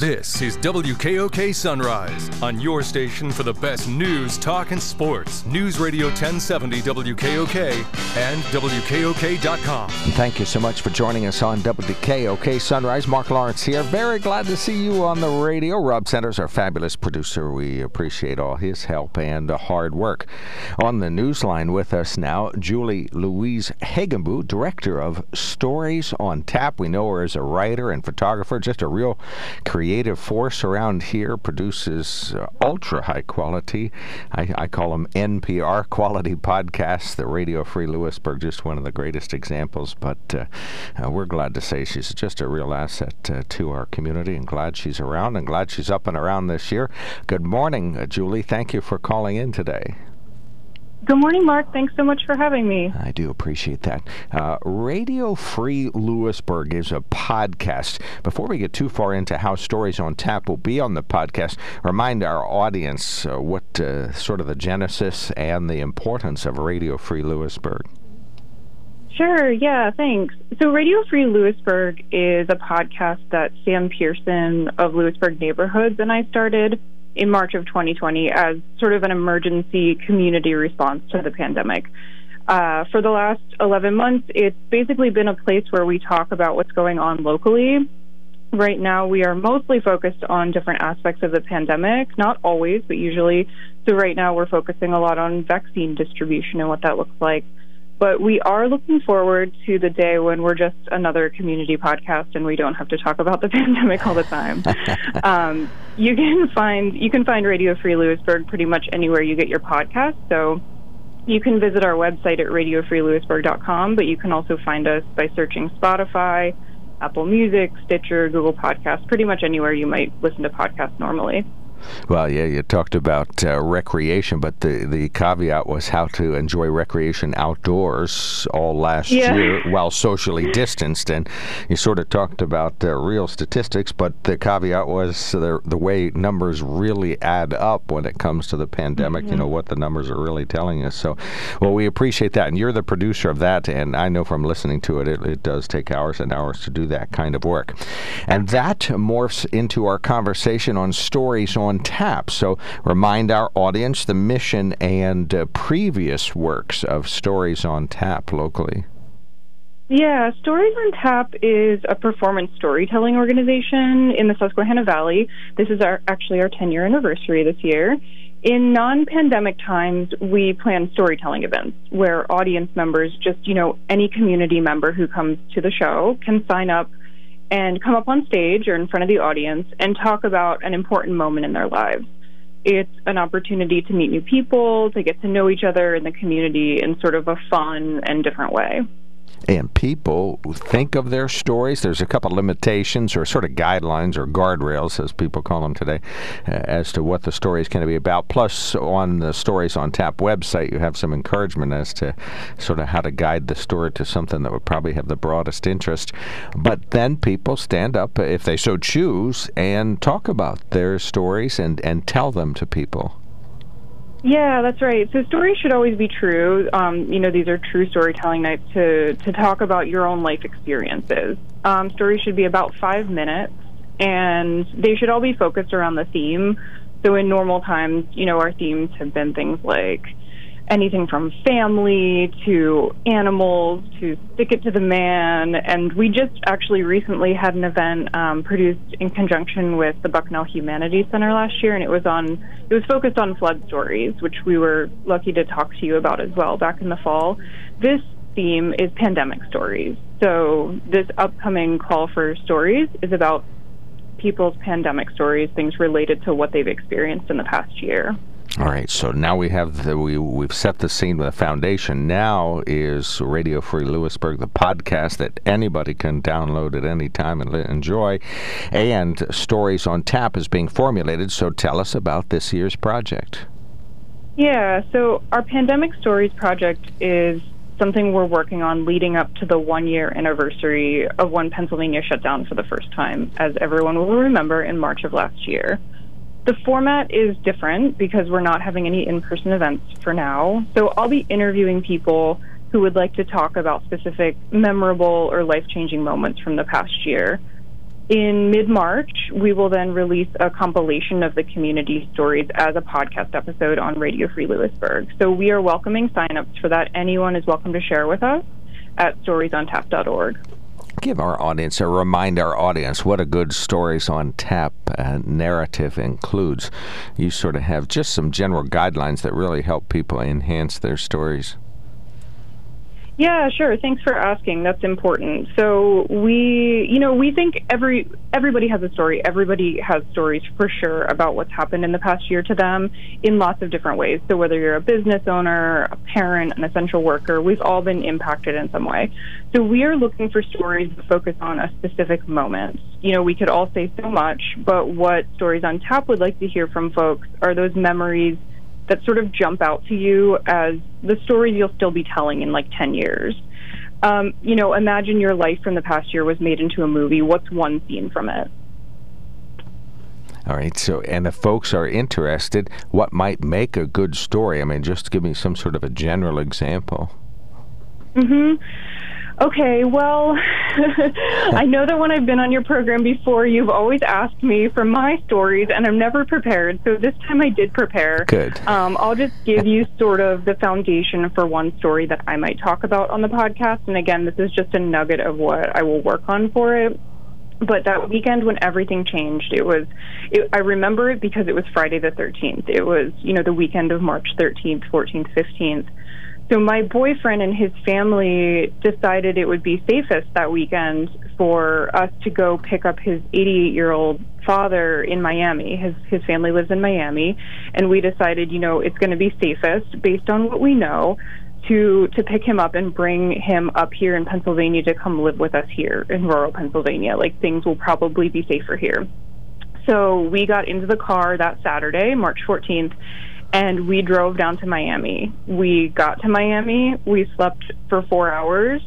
This is WKOK Sunrise on your station for the best news, talk, and sports. News Radio 1070 WKOK and WKOK.com. Thank you so much for joining us on WKOK Sunrise. Mark Lawrence here. Very glad to see you on the radio. Rob Centers, our fabulous producer. We appreciate all his help and hard work. On the newsline with us now, Julie Louisa Hagenbuch, Director of Stories on Tap. We know her as a writer and photographer, just a real creative creative force around here produces uh, ultra high quality. I, I, call them NPR quality podcasts. The Radio Free Lewisburg, just one of the greatest examples. But uh, uh, we're glad to say she's just a real asset uh, to our community and glad she's around and glad she's up and around this year. Good morning, uh, Julie. Thank you for calling in today. Good morning, Mark. Thanks so much for having me. I do appreciate that. Uh, Radio Free Lewisburg is a podcast. Before we get too far into how Stories on Tap will be on the podcast, remind our audience uh, what uh, sort of the genesis and the importance of Radio Free Lewisburg. Sure, yeah, thanks. So, Radio Free Lewisburg is a podcast that Sam Pearson of Lewisburg Neighborhoods and I started in March of 2020 as sort of an emergency community response to the pandemic. Uh, for the last 11 months, it's basically been a place where we talk about what's going on locally. Right now, we are mostly focused on different aspects of the pandemic, not always, but usually. So, right now, we're focusing a lot on vaccine distribution and what that looks like. But we are looking forward to the day when we're just another community podcast and we don't have to talk about the pandemic all the time. um, you can find you can find Radio Free Lewisburg pretty much anywhere you get your podcast. So you can visit our website at radiofreelewisburg.com, but you can also find us by searching Spotify, Apple Music, Stitcher, Google Podcasts, pretty much anywhere you might listen to podcasts normally. Well, yeah, you talked about uh, recreation, but the, the caveat was how to enjoy recreation outdoors all last yeah. year while socially distanced. And you sort of talked about uh, real statistics, but the caveat was the, the way numbers really add up when it comes to the pandemic, mm-hmm. you know, what the numbers are really telling us. So, well, we appreciate that. And you're the producer of that. And I know from listening to it, it, it does take hours and hours to do that kind of work. And that morphs into our conversation on stories on on tap. So remind our audience the mission and uh, previous works of Stories on Tap locally. Yeah, Stories on Tap is a performance storytelling organization in the Susquehanna Valley. This is our actually our 10 year anniversary this year. In non pandemic times, we plan storytelling events where audience members, just, you know, any community member who comes to the show can sign up and come up on stage or in front of the audience and talk about an important moment in their lives. It's an opportunity to meet new people, to get to know each other in the community in sort of a fun and different way and people think of their stories. There's a couple limitations or sort of guidelines or guardrails, as people call them today, uh, as to what the story is going to be about. Plus, on the Stories on Tap website, you have some encouragement as to sort of how to guide the story to something that would probably have the broadest interest. But then people stand up, if they so choose, and talk about their stories and, and tell them to people. Yeah, that's right. So stories should always be true. Um, you know, these are true storytelling nights to to talk about your own life experiences. Um, stories should be about five minutes, and they should all be focused around the theme. So in normal times, you know, our themes have been things like anything from family to animals to stick it to the man. And we just actually recently had an event um, produced in conjunction with the Bucknell Humanities Center last year, and it was on it was focused on flood stories, which we were lucky to talk to you about as well back in the fall. This theme is pandemic stories. So this upcoming call for stories is about people's pandemic stories, things related to what they've experienced in the past year. All right, so now we have the, we we've set the scene with a foundation. Now is Radio Free Lewisburg, the podcast that anybody can download at any time and enjoy, and Stories on Tap is being formulated. So tell us about this year's project. Yeah, so our Pandemic Stories project is something we're working on leading up to the one year anniversary of when Pennsylvania shut down for the first time, as everyone will remember in March of last year. The format is different because we're not having any in person events for now. So I'll be interviewing people who would like to talk about specific memorable or life changing moments from the past year. In mid March, we will then release a compilation of the community stories as a podcast episode on Radio Free Lewisburg. So we are welcoming signups for that. Anyone is welcome to share with us at storiesontap.org. Give our audience or remind our audience what a good Stories on Tap uh, narrative includes. You sort of have just some general guidelines that really help people enhance their stories. Yeah, sure. Thanks for asking. That's important. So we, you know, we think every everybody has a story. Everybody has stories for sure about what's happened in the past year to them in lots of different ways. So whether you're a business owner, a parent, an essential worker, we've all been impacted in some way. So we are looking for stories that focus on a specific moment. You know, we could all say so much, but what Stories on Tap would like to hear from folks are those memories that sort of jump out to you as the stories you'll still be telling in like 10 years. Um, you know, imagine your life from the past year was made into a movie. What's one scene from it? All right. So, and if folks are interested, what might make a good story? I mean, just give me some sort of a general example. Mm-hmm. Okay, well, I know that when I've been on your program before, you've always asked me for my stories, and I'm never prepared. So this time I did prepare. Good. Um, I'll just give you sort of the foundation for one story that I might talk about on the podcast. And again, this is just a nugget of what I will work on for it but that weekend when everything changed it was it, i remember it because it was friday the 13th it was you know the weekend of march 13th 14th 15th so my boyfriend and his family decided it would be safest that weekend for us to go pick up his 88 year old father in Miami. His his family lives in Miami, and we decided, you know, it's going to be safest based on what we know to to pick him up and bring him up here in Pennsylvania to come live with us here in rural Pennsylvania. Like things will probably be safer here. So we got into the car that Saturday, March 14th, and we drove down to Miami. We got to Miami. We slept for four hours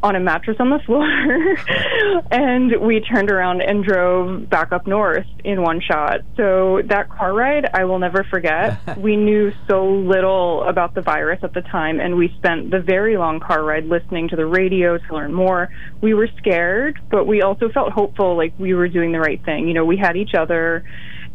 on a mattress on the floor, and we turned around and drove back up north in one shot. So that car ride, I will never forget. we knew so little about the virus at the time, and we spent the very long car ride listening to the radio to learn more. We were scared, but we also felt hopeful, like we were doing the right thing. You know, we had each other,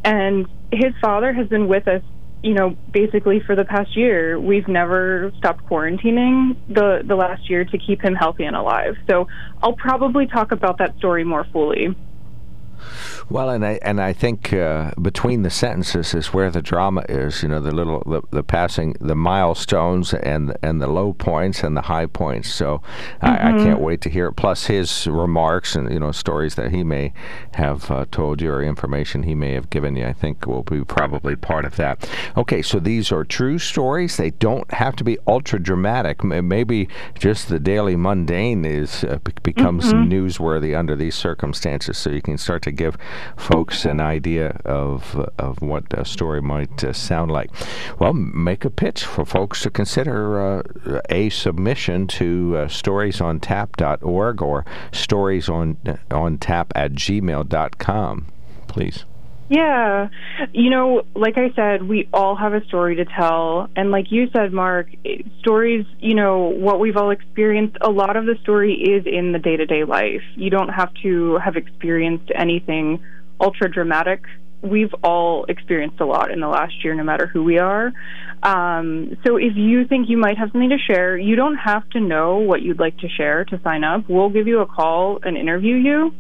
and his father has been with us you know, basically for the past year, we've never stopped quarantining the the last year to keep him healthy and alive. So I'll probably talk about that story more fully. Well, and I and I think uh, between the sentences is where the drama is. You know, the little the, the passing the milestones and and the low points and the high points. So mm-hmm. I, I, can't mm-hmm. wait to hear it. Plus his remarks and you know stories that he may have uh, told you or information he may have given you. I think will be probably part of that. Okay, so these are true stories. They don't have to be ultra dramatic. Maybe just the daily mundane is uh, becomes mm-hmm. newsworthy under these circumstances. So you can start to give folks an idea of of what a story might uh, sound like. Well, make a pitch for folks to consider uh, a submission to uh, storiesontap.org or storiesontap at gmail.com, please. Yeah. You know, like I said, we all have a story to tell. And like you said, Mark, stories, you know, what we've all experienced, a lot of the story is in the day to day life. You don't have to have experienced anything ultra dramatic. We've all experienced a lot in the last year, no matter who we are. Um, so if you think you might have something to share, you don't have to know what you'd like to share to sign up. We'll give you a call and interview you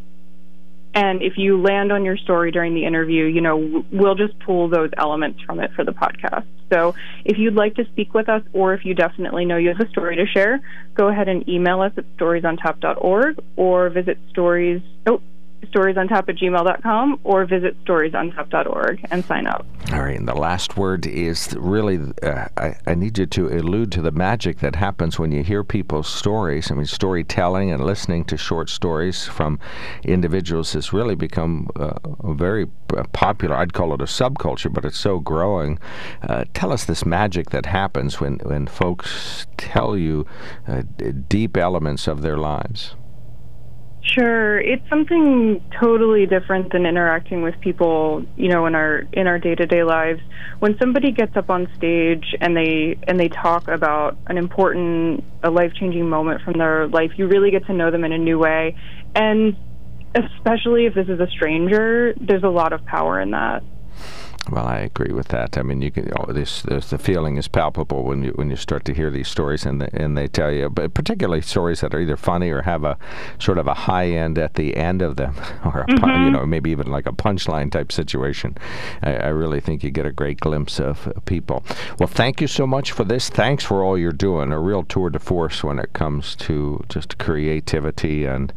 and if you land on your story during the interview, you know, we'll just pull those elements from it for the podcast. So if you'd like to speak with us or if you definitely know you have a story to share, go ahead and email us at storiesontap.org or visit stories. Oh, storiesontap at gmail.com or visit storiesontap.org and sign up. All right, and the last word is really uh, I, I, need you to allude to the magic that happens when you hear people's stories. I mean, storytelling and listening to short stories from individuals has really become uh, very uh, popular. I'd call it a subculture, but it's so growing. Uh, tell us this magic that happens when, when folks tell you uh, deep elements of their lives. Sure, it's something totally different than interacting with people, you know, in our in our day-to-day lives. When somebody gets up on stage and they and they talk about an important a life-changing moment from their life, you really get to know them in a new way. And especially if this is a stranger, there's a lot of power in that. Well, I agree with that. I mean, you can. Oh, this, this the feeling is palpable when you when you start to hear these stories, and the, and they tell you, but particularly stories that are either funny or have a sort of a high end at the end of them, or a, mm-hmm. you know maybe even like a punchline type situation. I, I, really think you get a great glimpse of people. Well, thank you so much for this. Thanks for all you're doing. A real tour de force when it comes to just creativity and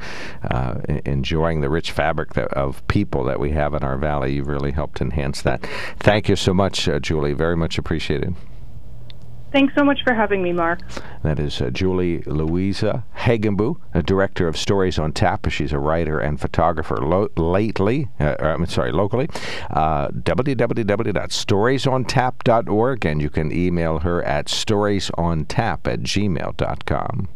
uh, enjoying the rich fabric that, of people that we have in our valley. You've really helped enhance that. Thank you so much, uh, Julie. Very much appreciated. Thanks so much for having me, Mark. That is uh, Julie Louisa Hagenbuch, a director of Stories on Tap. She's a writer and photographer lo- lately, uh, I'm sorry, locally. Uh, www.storiesontap.org, and you can email her at storiesontap at gmail.com.